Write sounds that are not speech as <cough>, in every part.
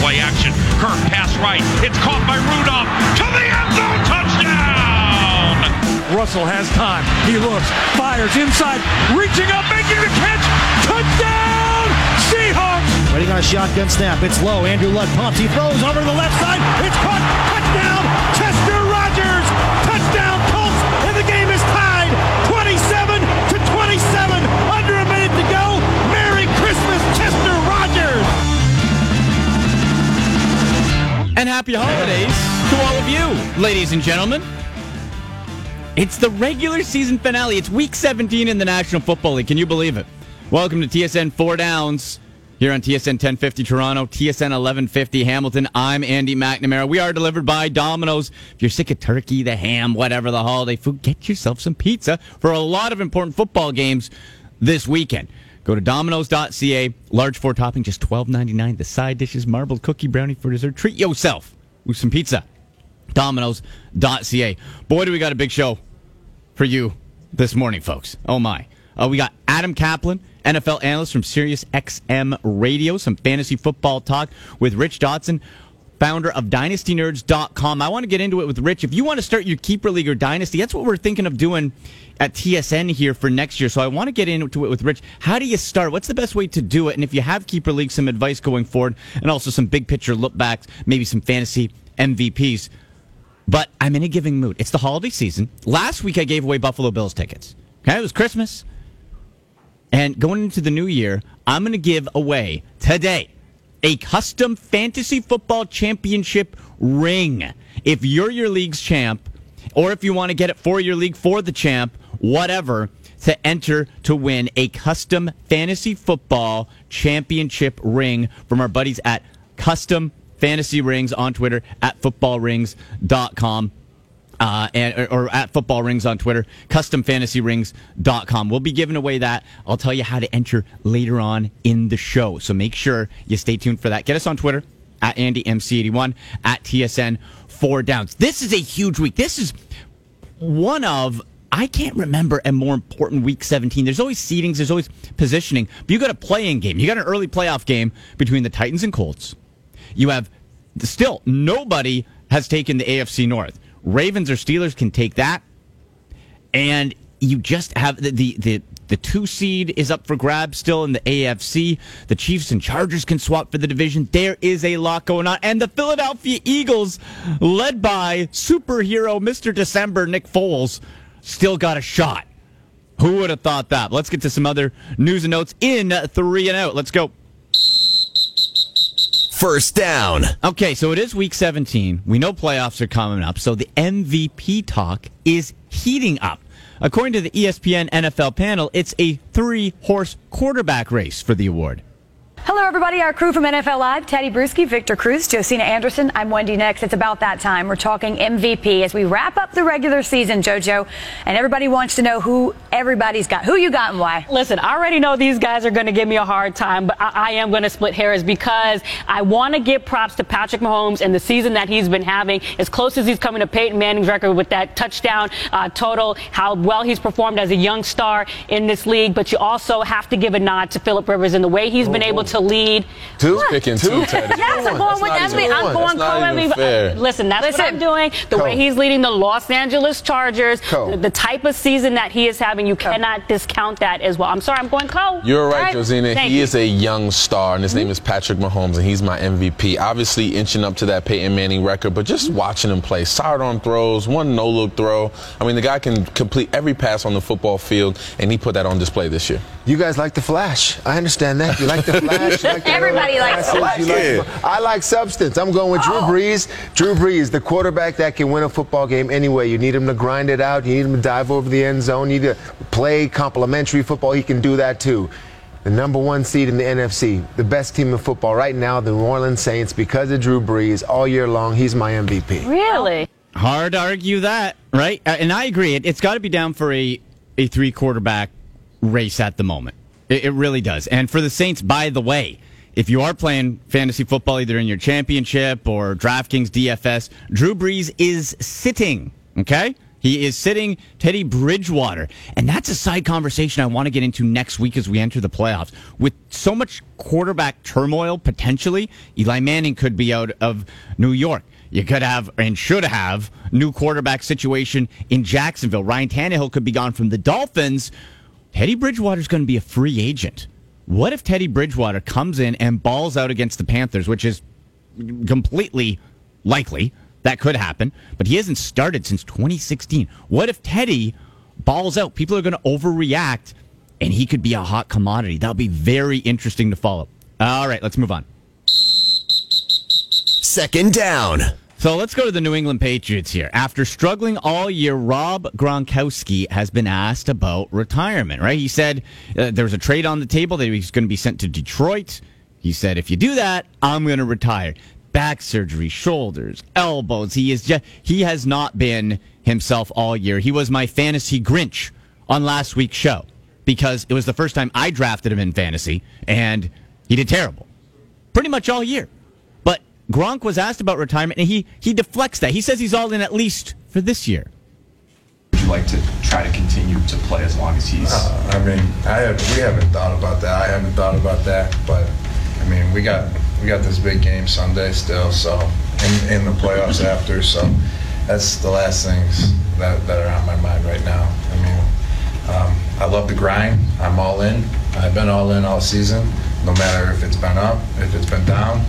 play action. Kirk pass right. It's caught by Rudolph to the end zone. Touchdown! Russell has time. He looks, fires inside, reaching up, making the catch. Touchdown! Seahawks! Waiting on a shotgun snap. It's low. Andrew Luck pumps. He throws over to the left side. It's caught. Touchdown! And happy holidays to all of you, ladies and gentlemen. It's the regular season finale. It's week 17 in the National Football League. Can you believe it? Welcome to TSN 4 Downs here on TSN 1050 Toronto, TSN 1150 Hamilton. I'm Andy McNamara. We are delivered by Domino's. If you're sick of turkey, the ham, whatever the holiday food, get yourself some pizza for a lot of important football games this weekend. Go to domino's.ca. Large four topping, just $12.99. The side dishes, marbled cookie brownie for dessert. Treat yourself with some pizza. Domino's.ca. Boy, do we got a big show for you this morning, folks. Oh, my. Uh, we got Adam Kaplan, NFL analyst from Sirius XM Radio, some fantasy football talk with Rich Dotson, founder of DynastyNerds.com. I want to get into it with Rich. If you want to start your Keeper League or Dynasty, that's what we're thinking of doing at TSN here for next year. So I want to get into it with Rich. How do you start? What's the best way to do it? And if you have Keeper League, some advice going forward, and also some big picture look backs, maybe some fantasy MVPs. But I'm in a giving mood. It's the holiday season. Last week I gave away Buffalo Bills tickets. Okay, it was Christmas. And going into the new year, I'm going to give away today a custom fantasy football championship ring. If you're your league's champ, or if you want to get it for your league for the champ, whatever, to enter to win a custom fantasy football championship ring from our buddies at Custom Fantasy Rings on Twitter at footballrings.com uh, and or, at football rings on Twitter, customfantasyrings.com. We'll be giving away that. I'll tell you how to enter later on in the show. So make sure you stay tuned for that. Get us on Twitter at AndyMC81 at TSN four downs. This is a huge week. This is one of I can't remember a more important week 17. There's always seedings, there's always positioning, but you got a playing game. You got an early playoff game between the Titans and Colts. You have still nobody has taken the AFC North. Ravens or Steelers can take that. And you just have the, the, the, the two seed is up for grabs still in the AFC. The Chiefs and Chargers can swap for the division. There is a lot going on. And the Philadelphia Eagles, led by superhero Mr. December, Nick Foles, still got a shot. Who would have thought that? Let's get to some other news and notes in three and out. Let's go. First down. Okay, so it is week 17. We know playoffs are coming up, so the MVP talk is heating up. According to the ESPN NFL panel, it's a three horse quarterback race for the award. Hello, everybody. Our crew from NFL Live, Tedy Bruschi, Victor Cruz, Josina Anderson. I'm Wendi Nix. It's about that time. We're talking MVP as we wrap up the regular season, JoJo. And everybody wants to know who everybody's got. Who you got and why? Listen, I already know these guys are going to give me a hard time, but I, I am going to split hairs because I want to give props to Patrick Mahomes and the season that he's been having, as close as he's coming to Peyton Manning's record with that touchdown uh, total, how well he's performed as a young star in this league. But you also have to give a nod to Philip Rivers and the way he's been able to lead. Two? What? Picking two, Tedy. Yes, I'm going with That's not even I'm going That's not co-MVP. Uh, fair. Listen, that's Listen. what I'm doing. The Co. way he's leading the Los Angeles Chargers, Co. the, the type of season that he is having, you cannot discount that as well. I'm sorry, I'm going co. You're right, Josina. Thank He you. is a young star, and his name is Patrick Mahomes, and he's my MVP. Obviously, inching up to that Peyton Manning record, but just watching him play, sidearm throws, one no-look throw. I mean, the guy can complete every pass on the football field, and he put that on display this year. You guys like the flash. I understand that. You like the flash. <laughs> <laughs> You like Everybody likes passes. the You like the- I like substance. I'm going with Drew Brees. Drew Brees, the quarterback that can win a football game anyway. You need him to grind it out. You need him to dive over the end zone. You need to play complementary football. He can do that too. The number one seed in the NFC, the best team in football right now, the New Orleans Saints, because of Drew Brees all year long. He's my MVP. Really? Hard to argue that, right? Uh, And I agree. It, it's got to be down for a, a three quarterback race at the moment. It, it really does. And for the Saints, by the way, if you are playing fantasy football either in your championship or DraftKings DFS, Drew Brees is sitting, okay? He is sitting Teddy Bridgewater. And that's a side conversation I want to get into next week as we enter the playoffs. With so much quarterback turmoil potentially, Eli Manning could be out of New York. You could have and should have new quarterback situation in Jacksonville. Ryan Tannehill could be gone from the Dolphins. Teddy Bridgewater's going to be a free agent. What if Teddy Bridgewater comes in and balls out against the Panthers, which is completely likely? That could happen, but he hasn't started since 2016. What if Teddy balls out? People are going to overreact, and he could be a hot commodity. That'll be very interesting to follow. All right, let's move on. Second down. So let's go to the New England Patriots here. After struggling all year, Rob Gronkowski has been asked about retirement, right? He said uh, there was a trade on the table that he was going to be sent to Detroit. He said, if you do that, I'm going to retire. Back surgery, shoulders, elbows. He is just, he has not been himself all year. He was my fantasy Grinch on last week's show because it was the first time I drafted him in fantasy and he did terrible pretty much all year. But Gronk was asked about retirement, and he he deflects that. He says he's all in at least for this year. Would you like to try to continue to play as long as he's? Uh, I mean, I have, we haven't thought about that. I haven't thought about that, but I mean, we got we got this big game Sunday still, so in, in the playoffs after, so that's the last things that, that are on my mind right now. I mean, um, I love the grind. I'm all in. I've been all in all season, no matter if it's been up, if it's been down.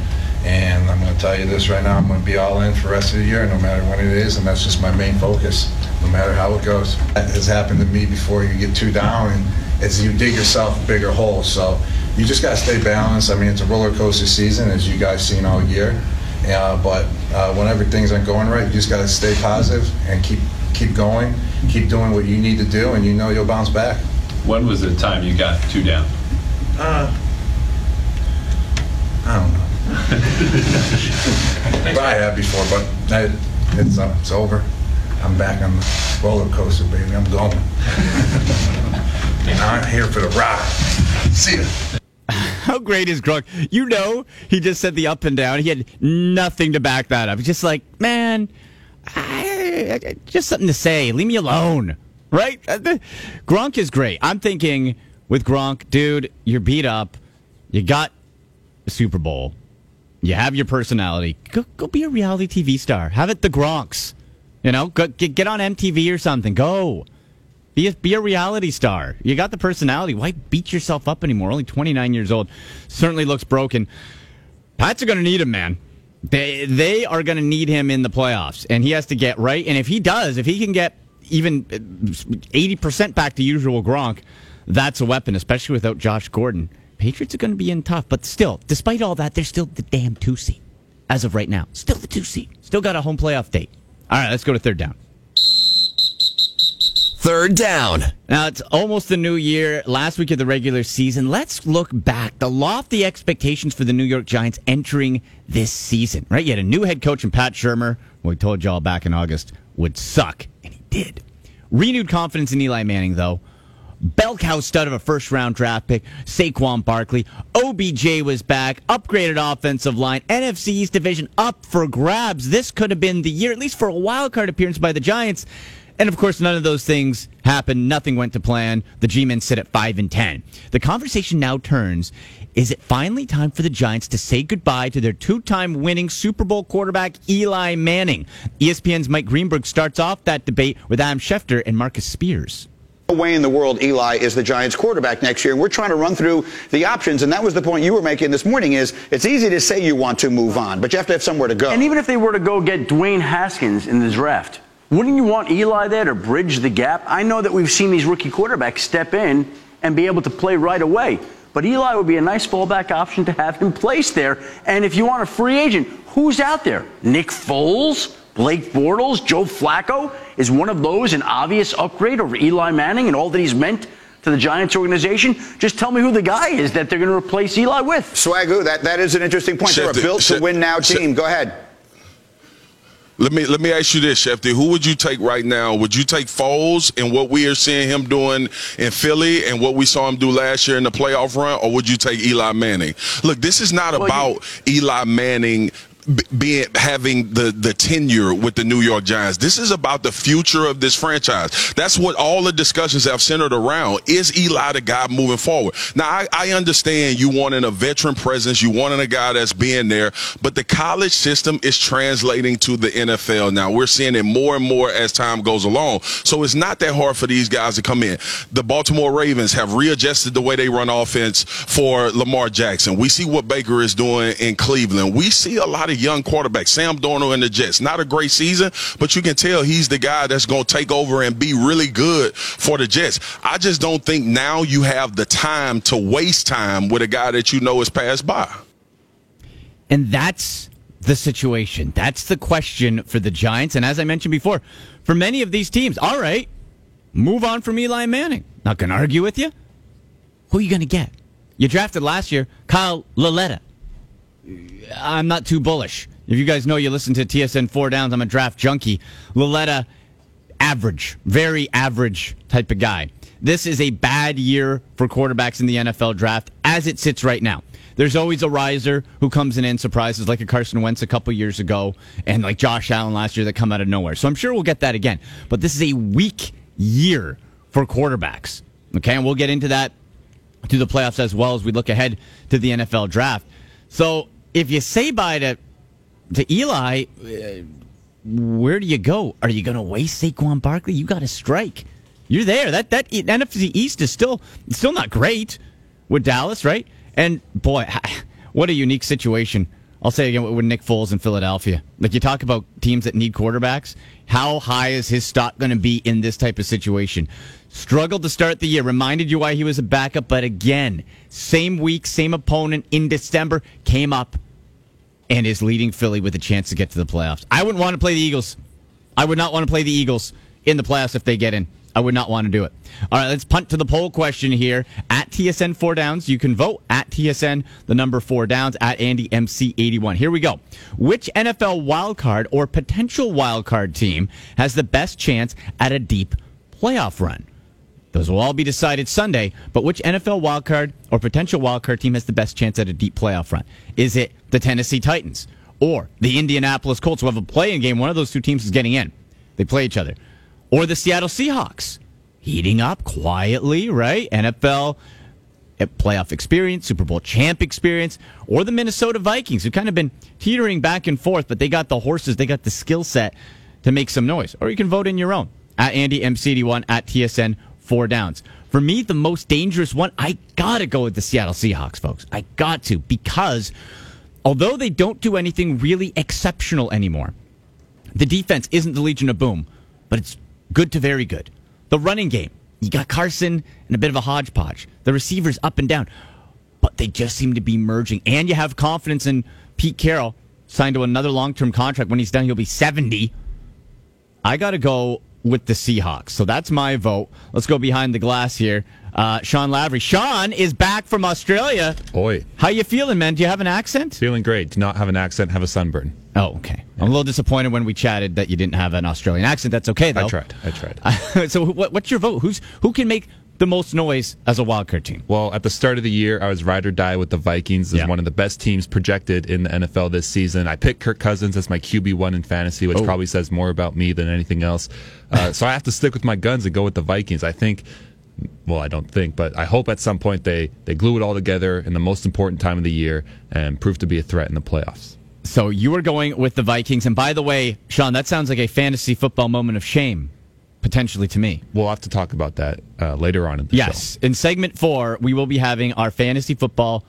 And I'm going to tell you this right now, I'm going to be all in for the rest of the year, no matter when it is, and that's just my main focus, no matter how it goes. That has happened to me before. You get too down, and as you dig yourself a bigger hole. So you just got to stay balanced. I mean, it's a roller coaster season, as you guys seen all year. Uh, but uh, whenever things aren't going right, you just got to stay positive and keep keep going, keep doing what you need to do, and you know you'll bounce back. When was the time you got two down? Uh, I don't know. I have before, but I, it's it's over. I'm back on the roller coaster, baby. I'm going. and I'm here for the ride. See ya. How great is Gronk? You know, he just said the up and down. He had nothing to back that up. He's just like, man, I, I- just something to say. Leave me alone, right? Uh, Gronk is great. I'm thinking with Gronk, dude, you're beat up. You got the Super Bowl. You have your personality. Go, go be a reality TV star. Have it the Gronks. You know, go, get, get on MTV or something. Go. Be a, be a reality star. You got the personality. Why beat yourself up anymore? Only 29 years old. Certainly looks broken. Pats are going to need him, man. They they are going to need him in the playoffs, and he has to get right. And if he does, if he can get even uh, 80% back to usual Gronk, that's a weapon, especially without Josh Gordon. Patriots are going to be in tough, but still, despite all that, they're still the damn two seed as of right now. Still the two seed. Still got a home playoff date. All right, let's go to third down. Third down. Now it's almost the new year, last week of the regular season. Let's look back. The lofty expectations for the New York Giants entering this season, right? You had a new head coach in Pat Shurmur, who we told y'all back in August would suck, and he did. Renewed confidence in Eli Manning, though. Bell cow stud of a first round draft pick, Saquon Barkley. OBJ was back, upgraded offensive line, NFC East division up for grabs. This could have been the year, at least for a wild card appearance by the Giants. And of course, none of those things happened. Nothing went to plan. The G-men sit at 5 and 10. The conversation now turns is it finally time for the Giants to say goodbye to their two time winning Super Bowl quarterback, Eli Manning? ESPN's Mike Greenberg starts off that debate with Adam Schefter and Marcus Spears. Way in the world Eli is the Giants quarterback next year. And we're trying to run through the options. And that was the point you were making this morning is it's easy to say you want to move on, but you have to have somewhere to go. And even if they were to go get Dwayne Haskins in the draft, wouldn't you want Eli there to bridge the gap? I know that we've seen these rookie quarterbacks step in and be able to play right away. But Eli would be a nice fallback option to have him placed there. And if you want a free agent, who's out there? Nick Foles? Blake Bortles? Joe Flacco? Is one of those an obvious upgrade over Eli Manning and all that he's meant to the Giants organization? Just tell me who the guy is that they're going to replace Eli with. Swagu, that, that is an interesting point. They're a Shefty, built to win now Shef- team. Go ahead. Let me let me ask you this, Shefty. Who would you take right now? Would you take Foles and what we are seeing him doing in Philly and what we saw him do last year in the playoff run, or would you take Eli Manning? Look, this is not Well, about Eli Manning b- being having the the tenure with the New York Giants. This is about the future of this franchise. That's what all the discussions have centered around. Is Eli the guy moving forward? Now I, I understand you wanting a veteran presence, you wanting a guy that's being there, but the college system is translating to the NFL now. We're seeing it more and more as time goes along. So it's not that hard for these guys to come in. The Baltimore Ravens have readjusted the way they run offense for Lamar Jackson. We see what Baker is doing in Cleveland. We see a lot young quarterbacks. Sam Darnold and the Jets. Not a great season, but you can tell he's the guy that's going to take over and be really good for the Jets. I just don't think now you have the time to waste time with a guy that you know has passed by. And that's the situation. That's the question for the Giants. And as I mentioned before, for many of these teams, all right, move on from Eli Manning. Not going to argue with you. Who are you going to get? You drafted last year Kyle Lauletta. I'm not too bullish. If you guys know you listen to TSN Four Downs, I'm a draft junkie. Lauletta, average, very average type of guy. This is a bad year for quarterbacks in the NFL draft as it sits right now. There's always a riser who comes in and surprises, like a Carson Wentz a couple years ago, and like Josh Allen last year that come out of nowhere. So I'm sure we'll get that again. But this is a weak year for quarterbacks. Okay, and we'll get into that to the playoffs as well as we look ahead to the NFL draft. So if you say bye to to Eli, uh, where do you go? Are you going to waste Saquon Barkley? You got to strike. You're there. That that NFC East is still still not great with Dallas, right? And boy, <laughs> what a unique situation. I'll say again with Nick Foles in Philadelphia. Like you talk about teams that need quarterbacks. How high is his stock going to be in this type of situation? Struggled to start the year. Reminded you why he was a backup, but again, same week, same opponent in December came up and is leading Philly with a chance to get to the playoffs. I wouldn't want to play the Eagles. I would not want to play the Eagles in the playoffs if they get in. I would not want to do it. All right, let's punt to the poll question here at TSN four downs. You can vote at TSN the number four downs at Andy MC eighty one. Here we go. Which NFL wildcard or potential wildcard team has the best chance at a deep playoff run? Those will all be decided Sunday. But which NFL wildcard or potential wildcard team has the best chance at a deep playoff run? Is it the Tennessee Titans or the Indianapolis Colts who have a play-in game? One of those two teams is getting in. They play each other or the Seattle Seahawks heating up quietly, right? NFL eh, playoff experience, Super Bowl champ experience, or the Minnesota Vikings, who've kind of been teetering back and forth, but they got the horses, they got the skill set to make some noise. Or you can vote in your own at Andy MC81 at TSN four downs. For me, the most dangerous one, I gotta go with the Seattle Seahawks, folks. I got to because although they don't do anything really exceptional anymore, the defense isn't the Legion of Boom, but it's good to very good. The running game, you got Carson and a bit of a hodgepodge. The receivers up and down, but they just seem to be merging. And you have confidence in Pete Carroll, signed to another long term contract. When he's done, he'll be 70. I got to go with the Seahawks. So that's my vote. Let's go behind the glass here. Uh, Sean Lavery. Sean is back from Australia. Oi. How you feeling, man? Do you have an accent? Feeling great. Do not have an accent, have a sunburn. Oh, okay. I'm a little disappointed when we chatted that you didn't have an Australian accent. That's okay, though. I tried. I tried. <laughs> so what, what's your vote? Who's Who can make the most noise as a wildcard team? Well, at the start of the year, I was ride or die with the Vikings as Yeah. one of the best teams projected in the NFL this season. I picked Kirk Cousins as my QB1 in fantasy, which Oh. probably says more about me than anything else. Uh, so I have to stick with my guns and go with the Vikings. I think, well, I don't think, but I hope at some point they, they glue it all together in the most important time of the year and prove to be a threat in the playoffs. So you are going with the Vikings. And by the way, Sean, that sounds like a fantasy football moment of shame, potentially to me. We'll have to talk about that uh, later on in the show. Yes. In segment four, we will be having our fantasy football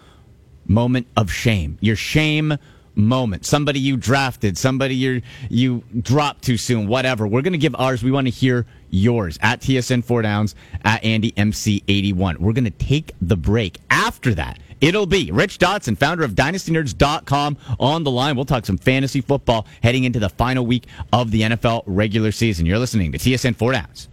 moment of shame. Your shame moment. Somebody you drafted, somebody you you dropped too soon, whatever. We're going to give ours. We want to hear yours at TSN 4 Downs, at Andy MC81. We're going to take the break. After that, it'll be Rich Dotson, founder of DynastyNerds.com, on the line. We'll talk some fantasy football heading into the final week of the NFL regular season. You're listening to TSN 4 Downs.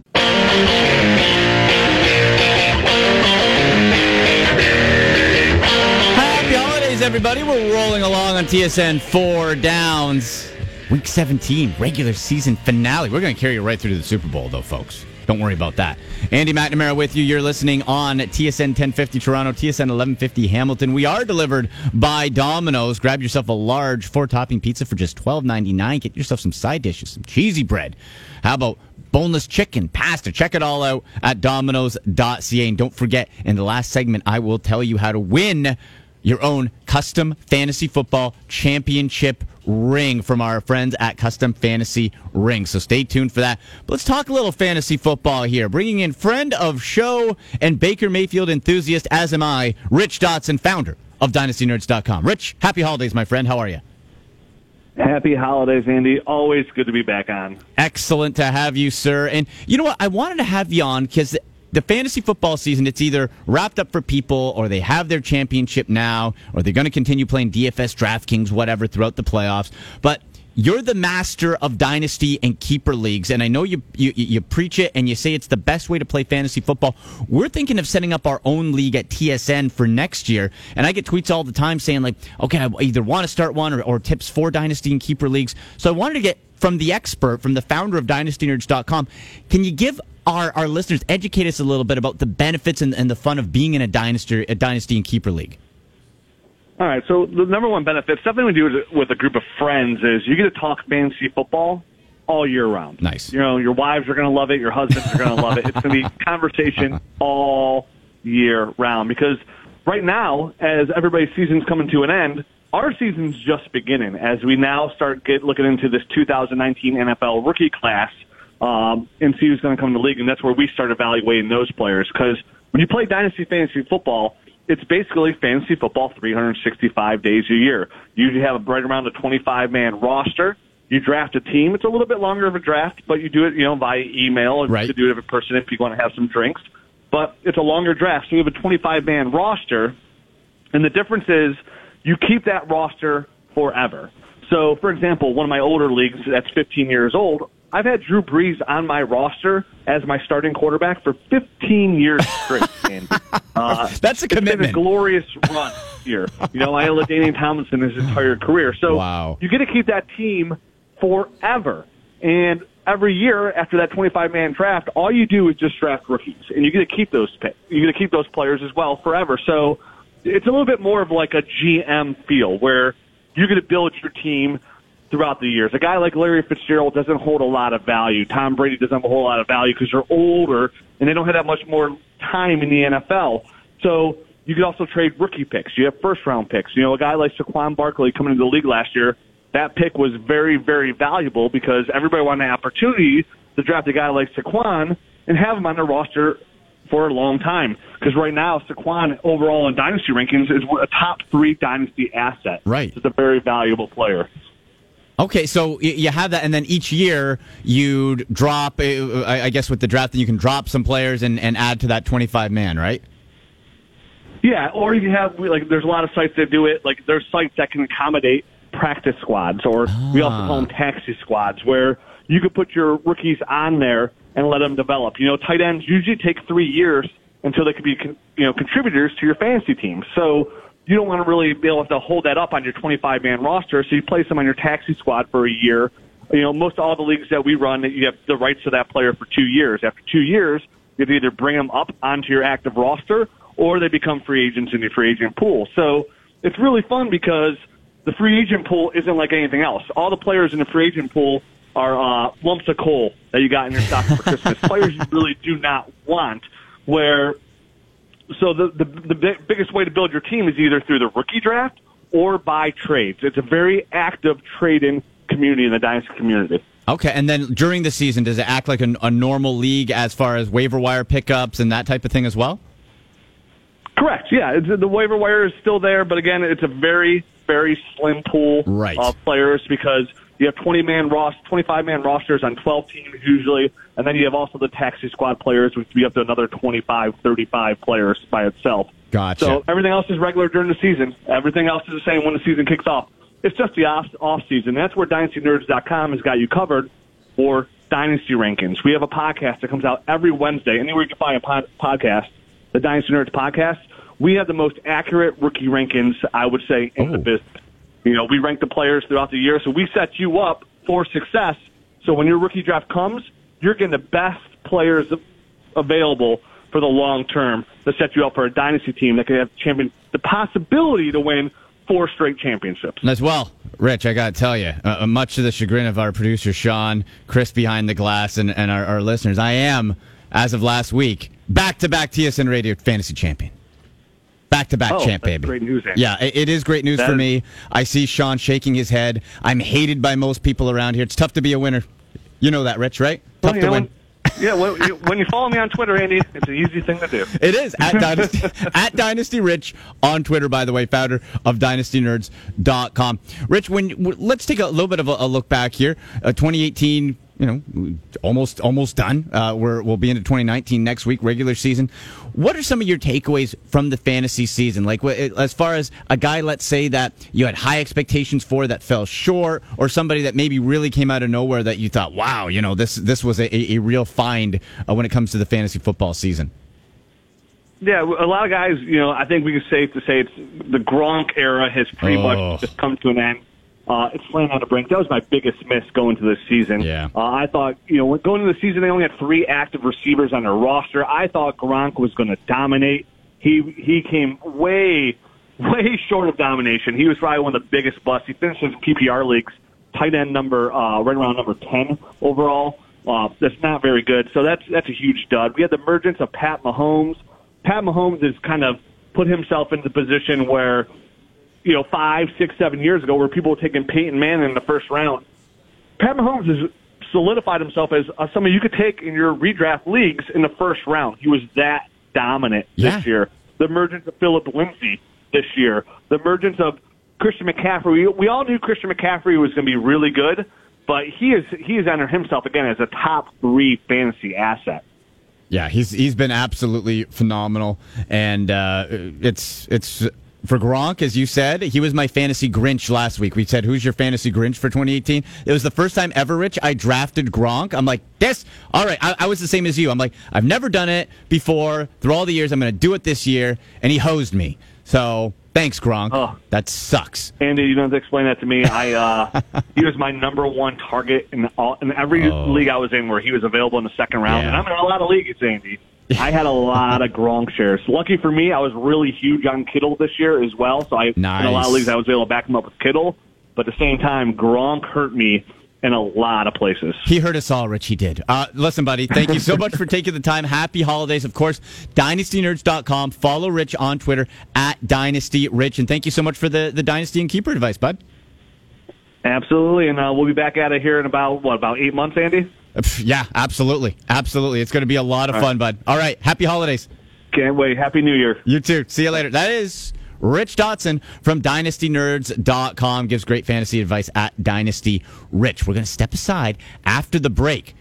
Everybody. We're rolling along on TSN 4 Downs. Week 17, regular season finale. We're going to carry you right through to the Super Bowl, though, folks. Don't worry about that. Andy McNamara with you. You're listening on TSN 1050 Toronto, TSN 1150 Hamilton. We are delivered by Domino's. Grab yourself a large four topping pizza for just $12.99. Get yourself some side dishes, some cheesy bread. How about boneless chicken, pasta? Check it all out at domino's.ca. And don't forget, in the last segment, I will tell you how to win your own custom fantasy football championship ring from our friends at Custom Fantasy Ring. So stay tuned for that. But let's talk a little fantasy football here. Bringing in friend of show and Baker Mayfield enthusiast, as am I, Rich Dotson, founder of DynastyNerds.com. Rich, happy holidays, my friend. How are you? Happy holidays, Andy. Always good to be back on. Excellent to have you, sir. And you know what? I wanted to have you on because the fantasy football season, it's either wrapped up for people or they have their championship now or they're going to continue playing DFS, DraftKings, whatever throughout the playoffs. But you're the master of dynasty and keeper leagues, and I know you, you you preach it and you say it's the best way to play fantasy football. We're thinking of setting up our own league at TSN for next year, and I get tweets all the time saying like, okay, I either want to start one or, or tips for dynasty and keeper leagues. So I wanted to get from the expert, from the founder of DynastyNerds.com, can you give our, our listeners educate us a little bit about the benefits and, and the fun of being in a dynasty a dynasty and keeper league? All right. So the number one benefit, something we do with, a group of friends, is you get to talk fantasy football all year round. Nice. You know, your wives are going to love it. Your husbands are going to love it. It's going to be <laughs> conversation all year round because right now, as everybody's season's coming to an end, our season's just beginning as we now start get looking into this 2019 NFL rookie class um, and see who's going to come to the league, and that's where we start evaluating those players because when you play dynasty fantasy football, it's basically fantasy football 365 days a year. You usually have a right around a 25 man roster. You draft a team. It's a little bit longer of a draft, but you do it, you know, via email. And right. You do it in person if you want to have some drinks. But it's a longer draft. So you have a 25 man roster. And the difference is you keep that roster forever. So, for example, one of my older leagues that's 15 years old, I've had Drew Brees on my roster as my starting quarterback for 15 years straight. <laughs> Andy. Uh, That's a commitment. It's been a glorious run here. You know, I owe LaDainian Tomlinson his entire career. So wow. you get to keep that team forever. And every year after that 25 man draft, all you do is just draft rookies, and you get to keep those picks. you get to keep those players as well forever. So it's a little bit more of like a GM feel where you get to build your team throughout the years. A guy like Larry Fitzgerald doesn't hold a lot of value. Tom Brady doesn't have a whole lot of value because they're older and they don't have that much more time in the NFL. So you could also trade rookie picks. You have first round picks. You know, a guy like Saquon Barkley coming into the league last year, that pick was very, very valuable because everybody wanted an opportunity to draft a guy like Saquon and have him on their roster for a long time. Because right now, Saquon overall in dynasty rankings is a top three dynasty asset. Right. It's a very valuable player. Okay, so you have that, and then each year you'd drop. uh, I guess with the draft, then you can drop some players and, and add to that twenty-five man, right? Yeah, or you have like there's a lot of sites that do it. Like there's sites that can accommodate practice squads, or we also call them taxi squads, where you could put your rookies on there and let them develop. You know, tight ends usually take three years until they can be you know contributors to your fantasy team. So you don't want to really be able to hold that up on your 25 man roster. So you place them on your taxi squad for a year. You know, most all the leagues that we run, you have the rights to that player for two years. After two years, you have to either bring them up onto your active roster or they become free agents in your free agent pool. So it's really fun because the free agent pool isn't like anything else. All the players in the free agent pool are uh, lumps of coal that you got in your stock for Christmas. <laughs> players you really do not want. Where so the the, the biggest way to build your team is either through the rookie draft or by trades. It's a very active trading community in the dynasty community. Okay, and then during the season, does it act like a, a normal league as far as waiver wire pickups and that type of thing as well? Correct. Yeah, it's, the waiver wire is still there, but again, it's a very, very slim pool right. of players because you have 20 man roster, 25 man rosters on 12 teams usually, and then you have also the taxi squad players, which be up to another 25, 35 players by itself. Gotcha. So everything else is regular during the season. Everything else is the same when the season kicks off. It's just the off, off season. That's where DynastyNerds.com has got you covered for Dynasty Rankings. We have a podcast that comes out every Wednesday. Anywhere you can find a pod, podcast, the Dynasty Nerds podcast, we have the most accurate rookie rankings, I would say, in the oh. business. You know, we rank the players throughout the year, so we set you up for success. So when your rookie draft comes, you're getting the best players available for the long term to set you up for a dynasty team that could have champion the possibility to win four straight championships. As well, Rich, I got to tell you, uh, much to the chagrin of our producer Sean, Chris behind the glass, and, and our, our listeners, I am, as of last week, back to back TSN Radio Fantasy Champion. Back to back champ, baby. great news, Andy. Yeah, it, it is great news That for is- me. I see Sean shaking his head. I'm hated by most people around here. It's tough to be a winner. You know that, Rich, right? Tough Well, you to know, win. yeah, when you, when you follow me on Twitter, Andy, it's an easy thing to do. <laughs> It is at Dynasty <laughs> at Dynasty Rich on Twitter, by the way, founder of DynastyNerds.com. Rich, when w- let's take a little bit of a, a look back here. Uh, 2018, you know, almost almost done. Uh, we're, we'll be into 2019 next week, regular season. What are some of your takeaways from the fantasy season? Like, as far as a guy, let's say that you had high expectations for that fell short, or somebody that maybe really came out of nowhere that you thought, wow, you know, this this was a, a, real find uh, when it comes to the fantasy football season. Yeah, a lot of guys, you know, I think we can safe to say it's the Gronk era has pretty Oh. much just come to an end. Uh, it's playing on the brink. That was my biggest miss going to this season. Yeah. Uh, I thought, you know, going into the season, they only had three active receivers on their roster. I thought Gronk was going to dominate. He he came way, way <laughs> short of domination. He was probably one of the biggest busts. He finished his PPR leagues tight end number uh, right around number ten overall. Uh, that's not very good. So that's that's a huge dud. We had the emergence of Pat Mahomes. Pat Mahomes has kind of put himself into the position where, you know, five, six, seven years ago, where people were taking Peyton Manning in the first round. Pat Mahomes has solidified himself as uh, somebody you could take in your redraft leagues in the first round. He was that dominant Yeah. this year. The emergence of Philip Lindsay this year. The emergence of Christian McCaffrey. We, we all knew Christian McCaffrey was going to be really good, but he is he has entered himself again as a top three fantasy asset. Yeah, he's he's been absolutely phenomenal, and uh, it's it's for Gronk, as you said, he was my fantasy Grinch last week. We said, "Who's your fantasy Grinch for 2018?" It was the first time ever, Rich. I drafted Gronk. I'm like, "This, all right." I, I was the same as you. I'm like, "I've never done it before. Through all the years, I'm going to do it this year," and he hosed me. So thanks, Gronk. Oh. That sucks. Andy, you don't have to explain that to me. I uh, <laughs> he was my number one target in all in every Oh. league I was in where he was available in the second round. And I'm in a lot of leagues, Andy. I had a lot of Gronk shares. Lucky for me, I was really huge on Kittle this year as well. So I in a lot of leagues I was able to back him up with Kittle. But at the same time, Gronk hurt me in a lot of places. He hurt us all, Rich. He did. Uh, listen, buddy, thank you so much for <laughs> taking the time. Happy holidays. Of course, dynastynerds.com. Follow Rich on Twitter at Dynasty Rich. And thank you so much for the, the Dynasty and Keeper advice, bud. Absolutely, and uh, we'll be back at it here in about what about eight months, Andy. Yeah, absolutely. Absolutely. It's going to be a lot of All fun, right. bud. All right. Happy holidays. Can't wait. Happy New Year. You too. See you later. That is Rich Dotson from dynastynerds.com. Gives great fantasy advice at Dynasty Rich. We're going to step aside after the break.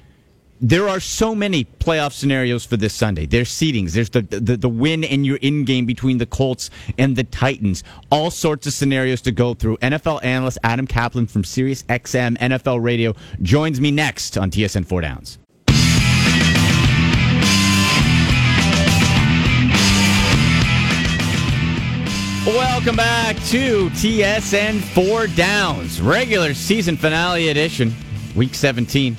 There are so many playoff scenarios for this Sunday. There's seedings. There's the, the, the win and your in game between the Colts and the Titans. All sorts of scenarios to go through. NFL analyst Adam Kaplan from Sirius XM NFL Radio joins me next on TSN 4 Downs. Welcome back to TSN 4 Downs, regular season finale edition, week 17.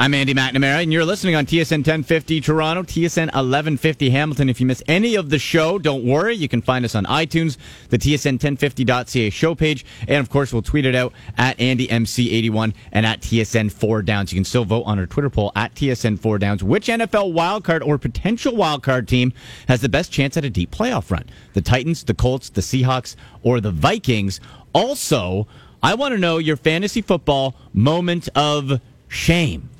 I'm Andy McNamara, and you're listening on TSN 1050 Toronto, TSN 1150 Hamilton. If you miss any of the show, don't worry. You can find us on iTunes, the TSN1050.ca show page, and of course, we'll tweet it out at AndyMC81 and at TSN4 Downs. You can still vote on our Twitter poll at TSN4 Downs. Which NFL wildcard or potential wildcard team has the best chance at a deep playoff run? The Titans, the Colts, the Seahawks, or the Vikings? Also, I want to know your fantasy football moment of shame.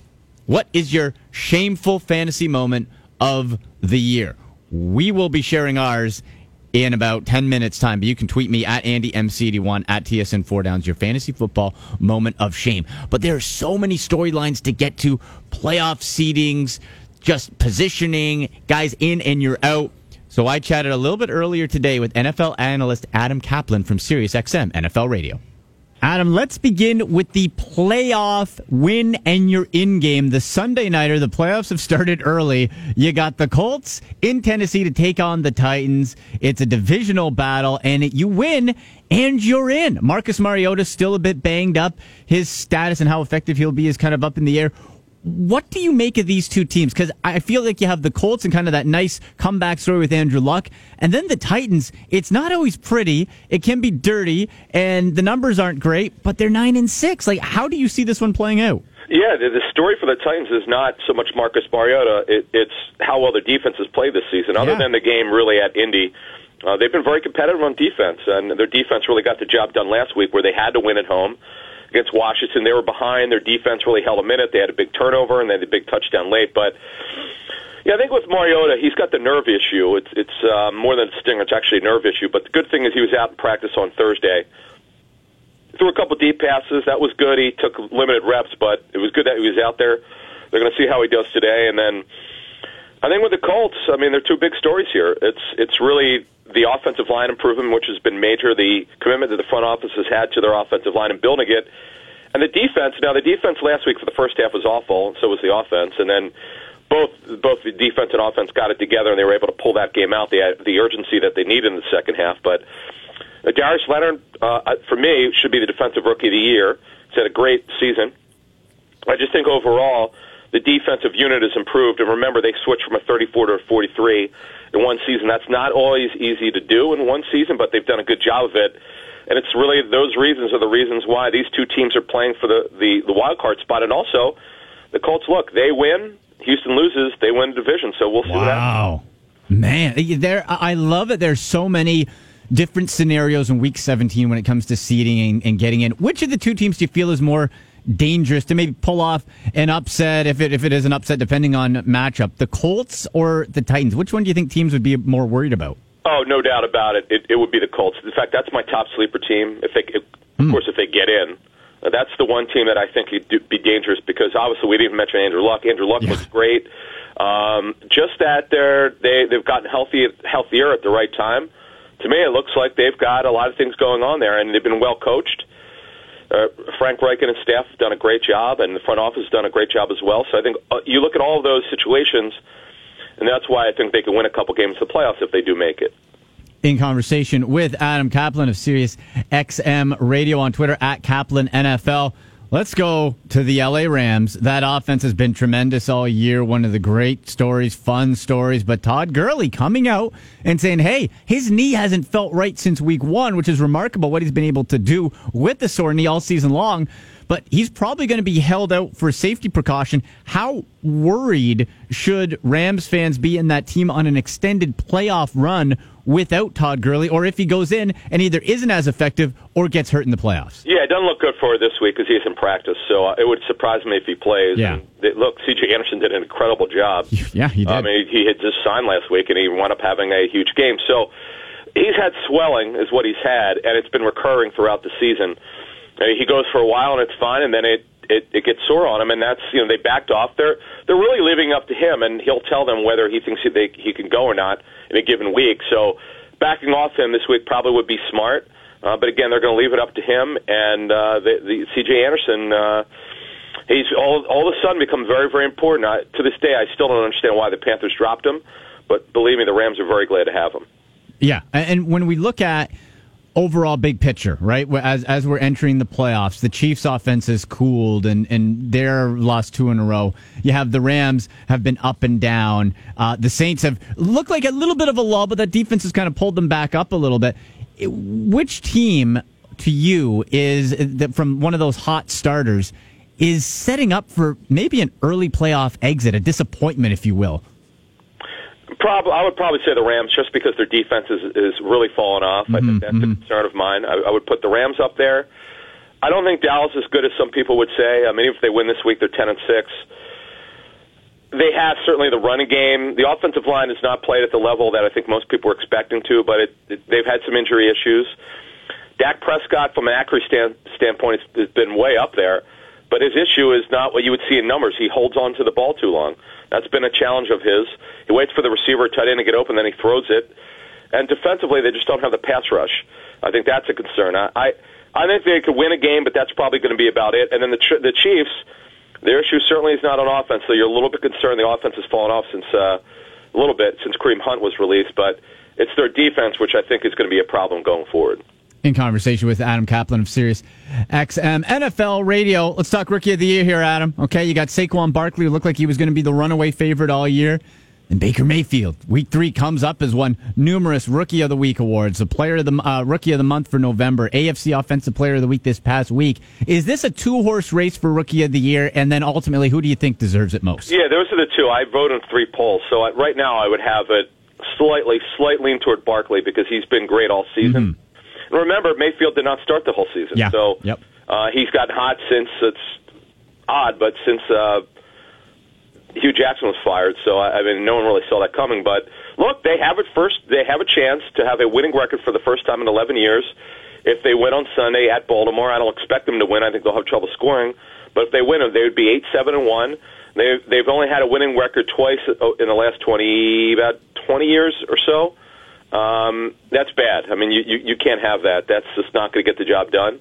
What is your shameful fantasy moment of the year? We will be sharing ours in about 10 minutes time, but you can tweet me at AndyMC81 at TSN4 Downs, your fantasy football moment of shame. But there are so many storylines to get to playoff seedings, just positioning, guys in and you're out. So I chatted a little bit earlier today with NFL analyst Adam Kaplan from SiriusXM NFL Radio. Adam, let's begin with the playoff win and your in game. The Sunday nighter, the playoffs have started early. You got the Colts in Tennessee to take on the Titans. It's a divisional battle, and you win and you're in. Marcus Mariota's still a bit banged up. His status and how effective he'll be is kind of up in the air. What do you make of these two teams? Because I feel like you have the Colts and kind of that nice comeback story with Andrew Luck, and then the Titans. It's not always pretty. It can be dirty, and the numbers aren't great. But they're nine and six. Like, how do you see this one playing out? Yeah, the, the story for the Titans is not so much Marcus Mariota. It, it's how well their defense has played this season. Other Yeah. than the game really at Indy, uh, they've been very competitive on defense, and their defense really got the job done last week where they had to win at home against Washington. They were behind. Their defense really held a minute. They had a big turnover and they had a big touchdown late, but. Yeah, I think with Mariota, he's got the nerve issue. It's it's uh, more than a stinger; it's actually a nerve issue. But the good thing is he was out in practice on Thursday. Threw a couple deep passes. That was good. He took limited reps, but it was good that he was out there. They're going to see how he does today, and then I think with the Colts, I mean, there are two big stories here. It's it's really the offensive line improvement, which has been major. The commitment that the front office has had to their offensive line and building it, and the defense. Now, the defense last week for the first half was awful, so was the offense. And then both both the defense and offense got it together, and they were able to pull that game out. They the urgency that they needed in the second half. But uh, Darius Leonard, uh, for me, should be the defensive rookie of the year. He's had a great season. I just think overall the defensive unit has improved. And remember, they switched from a 34 to a 43 in one season. That's not always easy to do in one season, but they've done a good job of it. And it's really those reasons are the reasons why these two teams are playing for the, the, the wild card spot. And also, the Colts, look, they win, Houston loses, they win the division. So we'll see. Wow, man, there. I love it. There's so many different scenarios in Week 17 when it comes to seeding and, and getting in. Which of the two teams do you feel is more dangerous to maybe pull off an upset if it if it is an upset, depending on matchup? The Colts or the Titans? Which one do you think teams would be more worried about? Oh, no doubt about it. It, it would be the Colts. In fact, that's my top sleeper team. If they, if, of course, if they get in, Uh, that's the one team that I think could do, be dangerous because obviously we didn't even mention Andrew Luck. Andrew Luck looks great. Um, just that they're they they've gotten healthy healthier at the right time. To me, it looks like they've got a lot of things going on there, and they've been well coached. Uh, Frank Reich and his staff have done a great job, and the front office has done a great job as well. So I think uh, you look at all those situations, and that's why I think they can win a couple games in the playoffs if they do make it. in conversation with Adam Kaplan of Sirius XM Radio on Twitter at Kaplan NFL. Let's go to the LA Rams. That offense has been tremendous all year. One of the great stories, fun stories. But Todd Gurley coming out and saying, hey, his knee hasn't felt right since week one, which is remarkable what he's been able to do with the sore knee all season long. But he's probably going to be held out for safety precaution. How worried should Rams fans be in that team on an extended playoff run without Todd Gurley, or if he goes in and either isn't as effective or gets hurt in the playoffs? Yeah, it doesn't look good for her this week because he's in practice. So uh, it would surprise me if he plays. Yeah. And they, look, C.J. Anderson did an incredible job. <laughs> Yeah, he did. I mean, he had just signed last week, and he wound up having a huge game. So he's had swelling, is what he's had, and it's been recurring throughout the season. Mean, he goes for a while, and it's fine, and then it, it it gets sore on him, and that's you know they backed off. They're they're really leaving up to him, and he'll tell them whether he thinks he, they, he can go or not in a given week. So backing off him this week probably would be smart. Uh, but again, they're going to leave it up to him, and uh, the, the C.J. Anderson. Uh, He's all all of a sudden become very very important. I, to this day, I still don't understand why the Panthers dropped him, but believe me, the Rams are very glad to have him. Yeah, and when we look at overall big picture, right? As as we're entering the playoffs, the Chiefs' offense has cooled, and and they're lost two in a row. You have the Rams have been up and down. Uh, the Saints have looked like a little bit of a lull, but that defense has kind of pulled them back up a little bit. Which team to you is from one of those hot starters is setting up for maybe an early playoff exit, a disappointment, if you will? Probably, I would probably say the Rams, just because their defense is is really fallen off. I think mm-hmm, that's a mm-hmm. concern of mine. I, I would put the Rams up there. I don't think Dallas is good as some people would say. I mean, if they win this week, they're ten and six. They have certainly the running game. The offensive line has not played at the level that I think most people were expecting to, but it, it, they've had some injury issues. Dak Prescott, from an accuracy stand, standpoint, has, has been way up there, but his issue is not what you would see in numbers. He holds on to the ball too long. That's been a challenge of his. He waits for the receiver tight end to get open, then he throws it. And defensively, they just don't have the pass rush. I think that's a concern. I I, I think they could win a game, but that's probably going to be about it. And then the the Chiefs, their issue certainly is not on offense. So you're a little bit concerned the offense has fallen off since uh, a little bit since Kareem Hunt was released, but it's their defense, which I think is going to be a problem going forward. In conversation with Adam Kaplan of Sirius XM NFL Radio. Let's talk Rookie of the Year here, Adam. Okay, you got Saquon Barkley, who looked like he was going to be the runaway favorite all year. And Baker Mayfield, week three comes up as won numerous Rookie of the Week awards, the Player of the uh, Rookie of the Month for November, AFC Offensive Player of the Week this past week. Is this a two horse race for Rookie of the Year? And then ultimately, who do you think deserves it most? Yeah, those are the two. I vote on three polls. So I, right now, I would have it slightly, slight lean toward Barkley because he's been great all season. Mm-hmm. Remember, Mayfield did not start the whole season. Yeah. So yep. uh, he's gotten hot since it's odd, but since uh, Hue Jackson was fired. So I, I mean, no one really saw that coming. But look, they have it first. They have a chance to have a winning record for the first time in 11 years. If they win on Sunday at Baltimore, I don't expect them to win. I think they'll have trouble scoring. But if they win, they would be eight, seven, and one. They've they've only had a winning record twice in the last 20 about 20 years or so. Um, that's bad. I mean, you, you you can't have that. That's just not going to get the job done.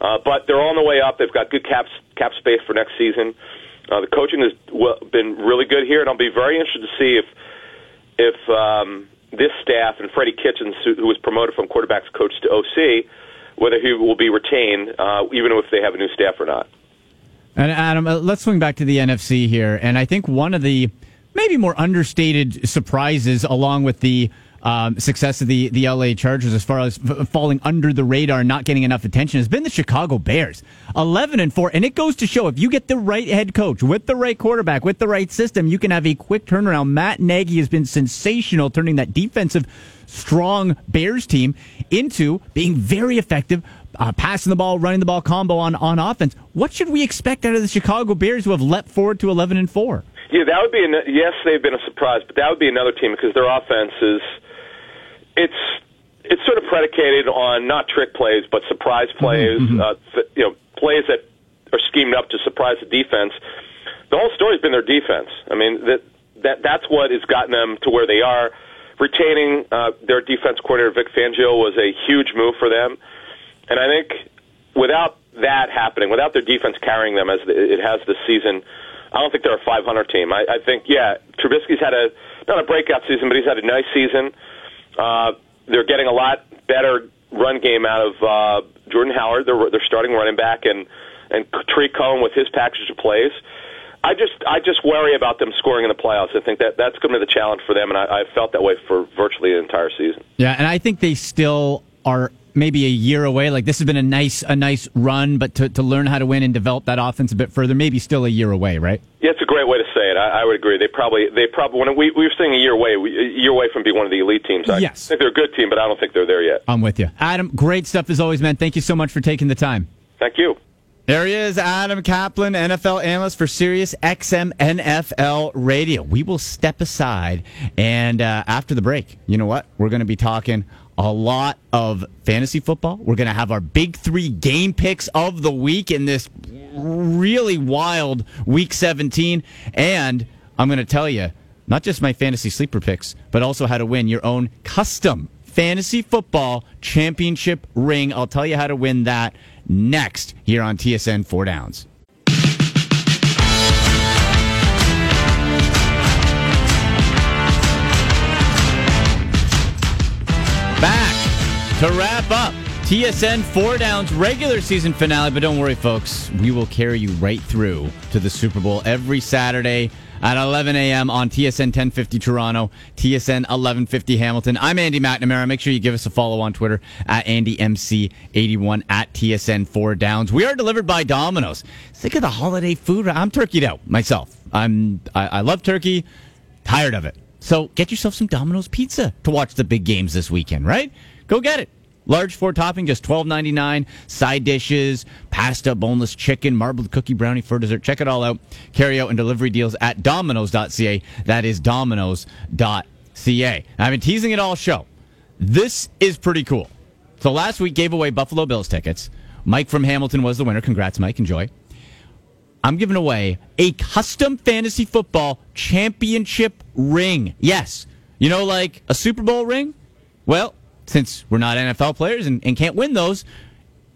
Uh, but they're on the way up. They've got good cap cap space for next season. Uh, the coaching has been really good here, and I'll be very interested to see if if um, this staff and Freddie Kitchens, who, who was promoted from quarterbacks coach to OC, whether he will be retained, uh, even if they have a new staff or not. And Adam, uh, let's swing back to the NFC here, and I think one of the maybe more understated surprises, along with the um, success of the, the LA Chargers as far as f- falling under the radar and not getting enough attention has been the Chicago Bears. 11 and 4. And it goes to show if you get the right head coach with the right quarterback, with the right system, you can have a quick turnaround. Matt Nagy has been sensational turning that defensive strong Bears team into being very effective. Uh, passing the ball, running the ball combo on, on offense. What should we expect out of the Chicago Bears who have leapt forward to 11 and 4? Yeah, that would be, an, yes, they've been a surprise, but that would be another team because their offense is it's it's sort of predicated on not trick plays but surprise plays. Mm-hmm. Uh, th- you know, plays that are schemed up to surprise the defense. The whole story's been their defense. I mean that that that's what has gotten them to where they are. Retaining uh, their defense coordinator Vic Fangio was a huge move for them, and I think without that happening, without their defense carrying them as it has this season, I don't think they're a 500 team. I, I think, yeah, Trubisky's had a not a breakout season, but he's had a nice season. Uh, they're getting a lot better run game out of uh, Jordan Howard, their, their starting running back, and and Tarik Cohen with his package of plays. I just I just worry about them scoring in the playoffs. I think that that's going to be the challenge for them, and I, I've felt that way for virtually the entire season. Yeah, and I think they still are maybe a year away. Like this has been a nice a nice run, but to, to learn how to win and develop that offense a bit further, maybe still a year away, right? Yeah, it's a great way to say it. I, I would agree. They probably they probably when we, we were saying a year away, we, a year away from being one of the elite teams. I Yes. think they're a good team, but I don't think they're there yet. I'm with you, Adam. Great stuff as always, man. Thank you so much for taking the time. Thank you. There he is, Adam Caplan, NFL analyst for Sirius XM NFL Radio. We will step aside, and uh, after the break, you know what? We're going to be talking a lot of fantasy football. We're going to have our big three game picks of the week in this really wild Week 17, and I'm going to tell you not just my fantasy sleeper picks, but also how to win your own custom fantasy football championship ring. I'll tell you how to win that next here on TSN 4 Downs. To wrap up TSN 4 Downs regular season finale. But don't worry, folks, we will carry you right through to the Super Bowl every Saturday at 11 a.m. on TSN 1050 Toronto, TSN 1150 Hamilton. I'm Andy McNamara. Make sure you give us a follow on Twitter at AndyMC81 at TSN 4 Downs. We are delivered by Domino's. Think of the holiday food. I'm turkeyed out myself. I'm I, I love turkey. Tired of it. So get yourself some Domino's pizza to watch the big games this weekend, right? Go get it. Large four topping, just twelve ninety nine. Side dishes, pasta, boneless chicken, marbled cookie brownie for dessert. Check it all out. Carry out and delivery deals at Domino's.ca. That is Domino's.ca. I've been teasing it all show. This is pretty cool. So last week gave away Buffalo Bills tickets. Mike from Hamilton was the winner. Congrats, Mike. Enjoy. I'm giving away a custom fantasy football championship ring. Yes. You know, like a Super Bowl ring? Well, since we're not NFL players and, and can't win those,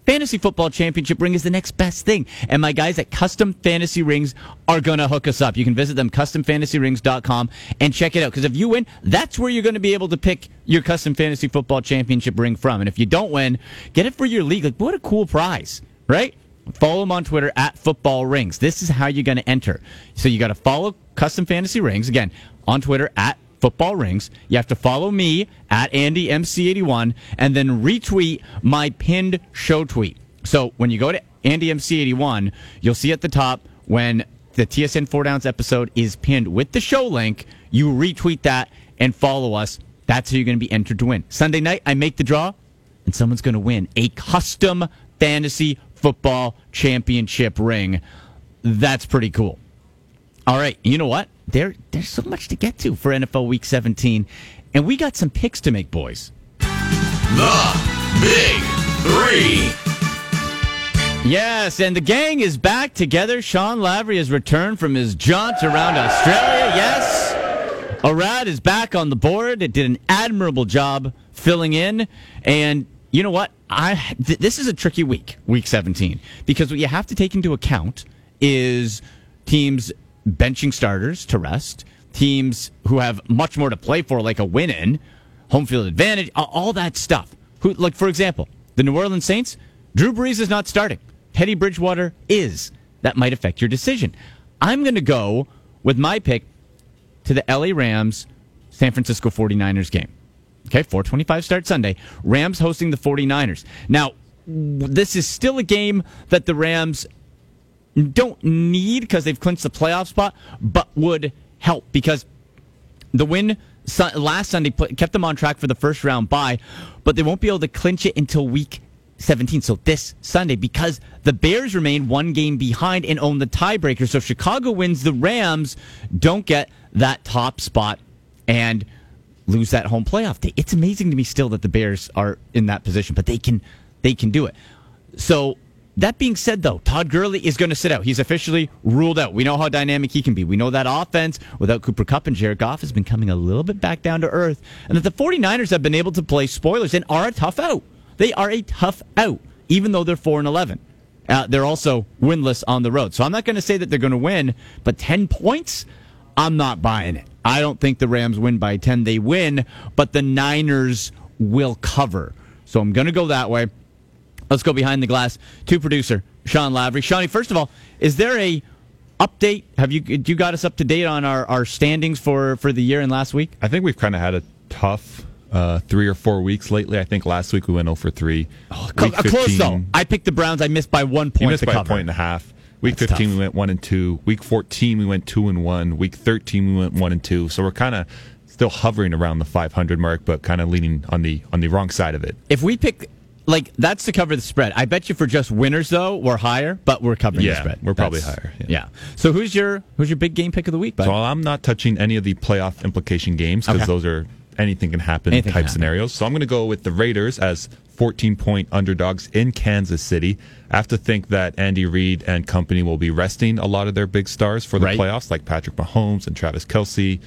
Fantasy Football Championship ring is the next best thing. And my guys at Custom Fantasy Rings are going to hook us up. You can visit them, customfantasyrings.com, and check it out. Because if you win, that's where you're going to be able to pick your Custom Fantasy Football Championship ring from. And if you don't win, get it for your league. Like, what a cool prize, right? Follow them on Twitter at Football Rings. This is how you're going to enter. So you got to follow Custom Fantasy Rings, again, on Twitter at football rings. You have to follow me at AndyMC81 and then retweet my pinned show tweet. So when you go to AndyMC81, you'll see at the top when the TSN 4 Downs episode is pinned with the show link, you retweet that and follow us. That's how you're going to be entered to win. Sunday night, I make the draw, and someone's going to win a custom fantasy football championship ring. That's pretty cool. All right, you know what? There, there's so much to get to for NFL Week 17, and we got some picks to make, boys. The Big Three. Yes, and the gang is back together. Sean Lavery has returned from his jaunt around Australia. Yes, Arad is back on the board. It did an admirable job filling in, and you know what? I th- this is a tricky week, Week 17, because what you have to take into account is teams benching starters to rest, teams who have much more to play for, like a win in, home field advantage, all that stuff. Who, like for example, the New Orleans Saints, Drew Brees is not starting. Teddy Bridgewater is. That might affect your decision. I'm going to go with my pick to the LA Rams San Francisco 49ers game. Okay, 425 start Sunday. Rams hosting the 49ers. Now, this is still a game that the Rams don't need because they've clinched the playoff spot, but would help because the win last Sunday kept them on track for the first round bye, but they won't be able to clinch it until week 17. So this Sunday, because the Bears remain one game behind and own the tiebreaker. So if Chicago wins, the Rams don't get that top spot and lose that home playoff day. It's amazing to me still that the Bears are in that position, but they can they can do it. So that being said, though, Todd Gurley is going to sit out. He's officially ruled out. We know how dynamic he can be. We know that offense without Cooper Kupp and Jared Goff has been coming a little bit back down to earth, and that the 49ers have been able to play spoilers and are a tough out. They are a tough out, even though they're 4 and 11. Uh, they're also winless on the road. So I'm not going to say that they're going to win, but 10 points, I'm not buying it. I don't think the Rams win by 10. They win, but the Niners will cover. So I'm going to go that way. Let's go behind the glass to producer Sean Lavery. Shawnee, first of all, is there a update? Have you you got us up to date on our, our standings for, for the year and last week? I think we've kind of had a tough uh, three or four weeks lately. I think last week we went 0 for 3. Oh, week 15, close though. I picked the Browns. I missed by one point. You missed by cover. a point and a half. Week That's 15 tough. we went 1 and 2. Week 14 we went 2 and 1. Week 13 we went 1 and 2. So we're kind of still hovering around the 500 mark but kind of leaning on the on the wrong side of it. If we pick like that's to cover the spread. I bet you for just winners though, we're higher, but we're covering Yeah, the spread. we're probably That's- higher, Yeah. So who's your who's your big game pick of the week? Bud? So I'm not touching any of the playoff implication games because Okay. those are anything can happen Anything type can happen. scenarios. So I'm going to go with the Raiders as 14 point underdogs in Kansas City. I have to think that Andy Reid and company will be resting a lot of their big stars for the Right. playoffs, like Patrick Mahomes and Travis Kelce.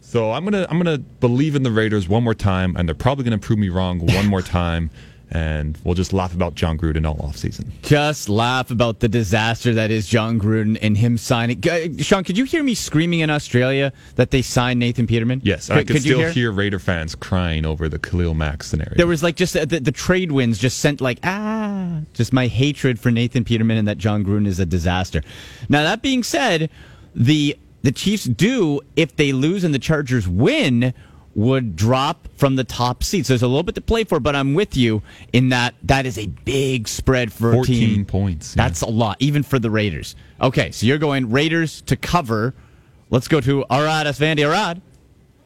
So I'm gonna I'm gonna believe in the Raiders one more time, and they're probably gonna prove me wrong one more <laughs> time, and we'll just laugh about Jon Gruden all offseason. Just laugh about the disaster that is Jon Gruden and him signing. Uh, Sean, could you hear me screaming in Australia that they signed Nathan Peterman? Yes, and I could still hear? hear Raider fans crying over the Khalil Mack scenario. There was like just uh, the, the trade wins just sent like ah, just my hatred for Nathan Peterman and that John Gruden is a disaster. Now that being said, the the Chiefs do if they lose and the Chargers win would drop from the top seat. So there's a little bit to play for, but I'm with you in that that is a big spread for a 14 team. points. yeah. That's a lot, even for the Raiders. Okay, so you're going Raiders to cover. Let's go to Arad Asvandi. Arad,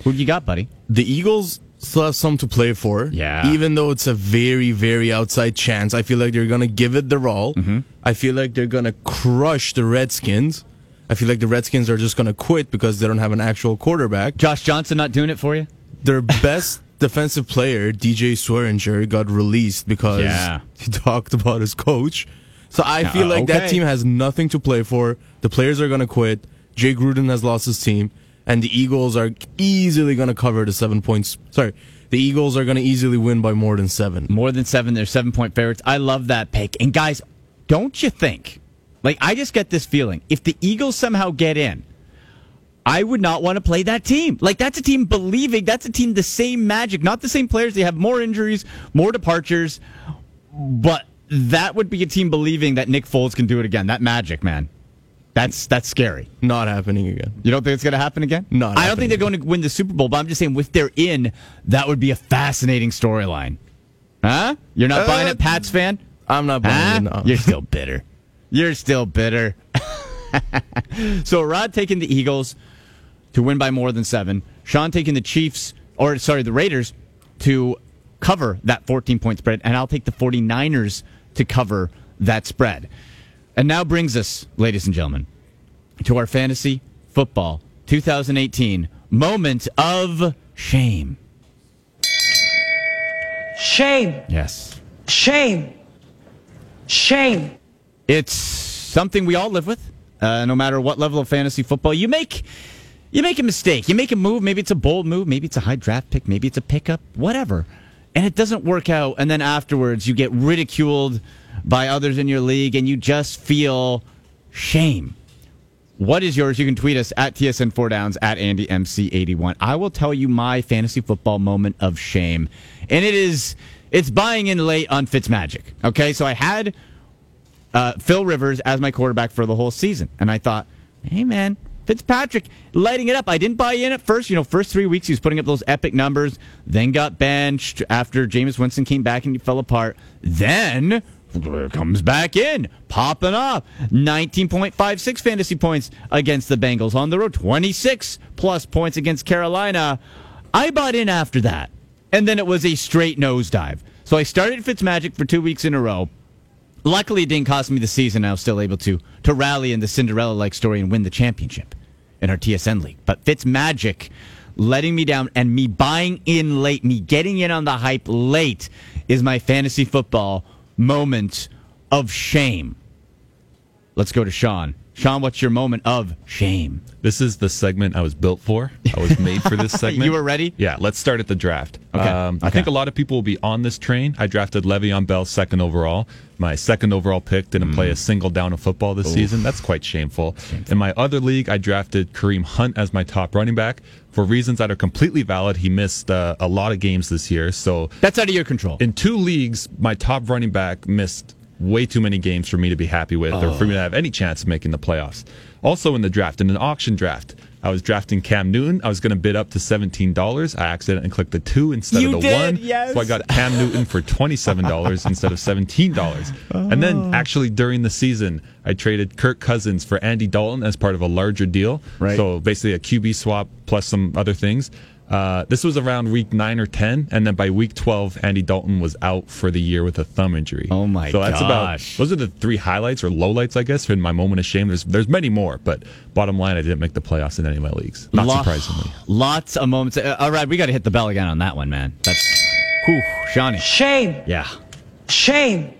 who do you got, buddy? The Eagles still have some to play for. Yeah. Even though it's a very, very outside chance, I feel like they're going to give it their all. Mm-hmm. I feel like they're going to crush the Redskins. I feel like the Redskins are just going to quit because they don't have an actual quarterback. Josh Johnson not doing it for you? Their best defensive player, DJ Swearinger, got released because Yeah. <laughs> he talked about his coach. So I feel Uh, like that team has nothing to play for. The players are going to quit. Jay Gruden has lost his team, and the Eagles are easily going to cover the seven points. Sorry, the Eagles are going to easily win by more than seven. More than seven. They're seven point favorites. I love that pick. And guys, don't you think? Like, I just get this feeling if the Eagles somehow get in, I would not want to play that team. Like, that's a team believing, that's a team the same magic, not the same players. They have more injuries, more departures, but that would be a team believing that Nick Foles can do it again. That magic, man. That's that's scary. Not happening again. You don't think it's going to happen again? Not I don't think they're going to win the Super Bowl, but I'm just saying, with they're in, that would be a fascinating storyline. Huh? You're not Uh, buying it, Pats fan? I'm not buying Huh? it. No. You're still bitter. You're still bitter. <laughs> so Rod taking the Eagles to win by more than seven. Sean taking the Chiefs, or sorry, the Raiders to cover that 14 point spread. And I'll take the 49ers to cover that spread. And now brings us, ladies and gentlemen, to our fantasy football 2018 moment of shame. Shame. Yes. Shame. Shame. It's something we all live with, uh, no matter what level of fantasy football you make. You make a mistake. You make a move. Maybe it's a bold move. Maybe it's a high draft pick. Maybe it's a pickup. Whatever. And it doesn't work out. And then afterwards, you get ridiculed by others in your league, and you just feel shame. What is yours? You can tweet us at TSN4 Downs at AndyMC81. I will tell you my fantasy football moment of shame. And it is it's buying in late on Fitzmagic. Okay, so I had uh, Phil Rivers as my quarterback for the whole season. And I thought, hey man, Fitzpatrick lighting it up. I didn't buy in at first. You know, first three weeks he was putting up those epic numbers, then got benched after Jameis Winston came back and he fell apart. Then comes back in, popping off. 19.56 fantasy points against the Bengals on the road, 26 plus points against Carolina. I bought in after that. And then it was a straight nosedive. So I started Fitzmagic for two weeks in a row. Luckily, it didn't cost me the season. I was still able to to rally in the Cinderella-like story and win the championship in our TSN league. But Fitz Magic letting me down and me buying in late, me getting in on the hype late, is my fantasy football moment of shame. Let's go to Sean. Sean, what's your moment of shame? This is the segment I was built for. I was made for this <laughs> segment. You were ready? Yeah, let's start at the draft. Okay. Um, I think a lot of people will be on this train. I drafted Le'Veon Bell second overall. My second overall pick didn't play a single down of football this Mm. Oof. season. That's quite shameful. In my other league, I drafted Kareem Hunt as my top running back. For reasons that are completely valid, he missed uh, a lot of games this year. So that's out of your control. In two leagues, my top running back missed way too many games for me to be happy with or for me to oh. have any chance of making the playoffs. Also in the draft, in an auction draft, I was drafting Cam Newton. I was going to bid up to $17. I accidentally clicked the two instead You of the did, one. yes. So I got Cam Newton for $27 <laughs> instead of $17. And Oh. then actually during the season, I traded Kirk Cousins for Andy Dalton as part of a larger deal. Right. So basically a QB swap plus some other things. Uh, this was around week nine or ten, and then by week twelve, Andy Dalton was out for the year with a thumb injury. Oh my So that's gosh. about those are the three highlights or lowlights, I guess, in my moment of shame. There's there's many more, but bottom line, I didn't make the playoffs in any of my leagues. Not Lo- surprisingly. Lots of moments. Uh, all right, we got to hit the bell again on that one, man. That's whew, Shawnee. Shame. Yeah. Shame.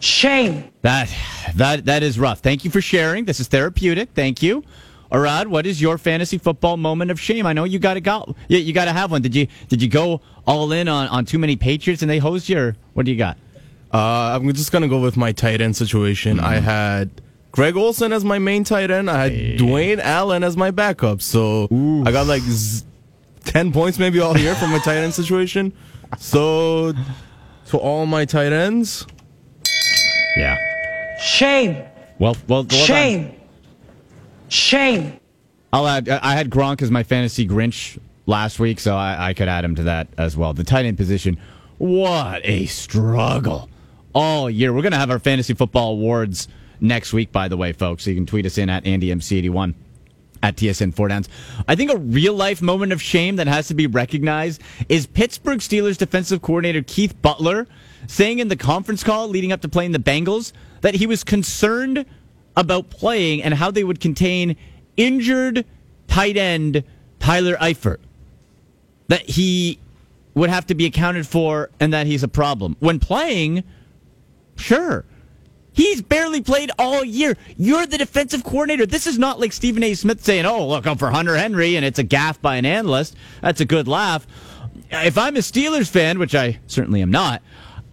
Shame. That that that is rough. Thank you for sharing. This is therapeutic. Thank you. Arad, what is your fantasy football moment of shame? I know you got to go. Yeah, you got to have one. Did you did you go all in on, on too many Patriots and they hosed you? Or what do you got? Uh, I'm just gonna go with my tight end situation. Mm-hmm. I had Greg Olsen as my main tight end. I had Dwayne Allen as my backup. So I got like z- ten points maybe all year from my tight end situation. So to all my tight ends, Yeah. Shame. Well, well, well done. Shame. I'll add. I had Gronk as my fantasy Grinch last week, so I, I could add him to that as well. The tight end position, what a struggle all year. We're gonna have our fantasy football awards next week, by the way, folks. So you can tweet us in at AndyMC81 at TSN Four Downs. I think a real life moment of shame that has to be recognized is Pittsburgh Steelers defensive coordinator Keith Butler saying in the conference call leading up to playing the Bengals that he was concerned about playing and how they would contain injured tight end Tyler Eifert. That he would have to be accounted for and that he's a problem. When playing, sure. He's barely played all year. You're the defensive coordinator. This is not like Stephen A. Smith saying, oh, look I'm for Hunter Henry, and it's a gaff by an analyst. That's a good laugh. if I'm a Steelers fan, which I certainly am not,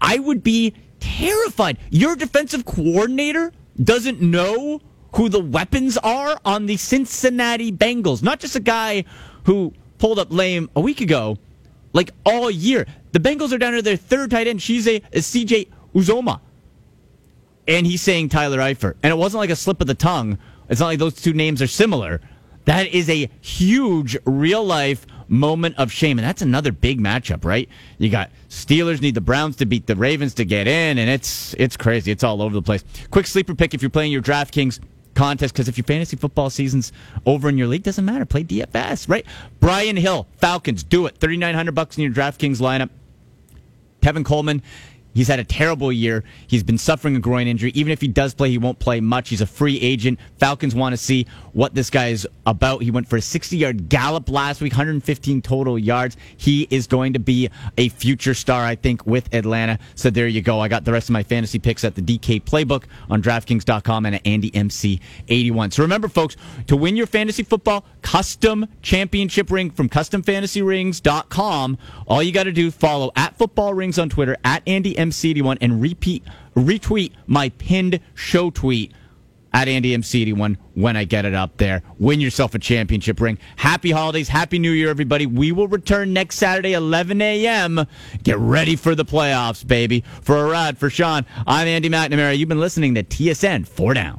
I would be terrified. Your defensive coordinator doesn't know who the weapons are on the Cincinnati Bengals. Not just a guy who pulled up lame a week ago, like all year. The Bengals are down to their third tight end. She's a, a CJ Uzomah. And he's saying Tyler Eifert. And it wasn't like a slip of the tongue. It's not like those two names are similar. That is a huge real life moment of shame. And that's another big matchup, right? You got Steelers need the Browns to beat the Ravens to get in, and it's it's crazy. It's all over the place. Quick sleeper pick if you're playing your DraftKings contest, because if your fantasy football season's over in your league, doesn't matter. Play DFS, right? Brian Hill, Falcons, do it. Thirty nine hundred bucks in your DraftKings lineup. Tevin Coleman, He's had a terrible year. He's been suffering a groin injury. Even if he does play, he won't play much. He's a free agent. Falcons want to see what this guy is about. He went for a 60 yard gallop last week, 115 total yards. He is going to be a future star, I think, with Atlanta. So there you go. I got the rest of my fantasy picks at the DK Playbook on DraftKings.com and at AndyMC81. So remember, folks, to win your fantasy football custom championship ring from CustomFantasyRings.com, all you got to do follow at Football Rings on Twitter at Andy MC81 and repeat retweet my pinned show tweet at Andy MC81 when I get it up there. Win yourself a championship ring. Happy holidays. Happy New Year, everybody. We will return next Saturday, 11 a.m. Get ready for the playoffs, baby. For a Arad, for Sean, I'm Andy McNamara. You've been listening to TSN 4 Down.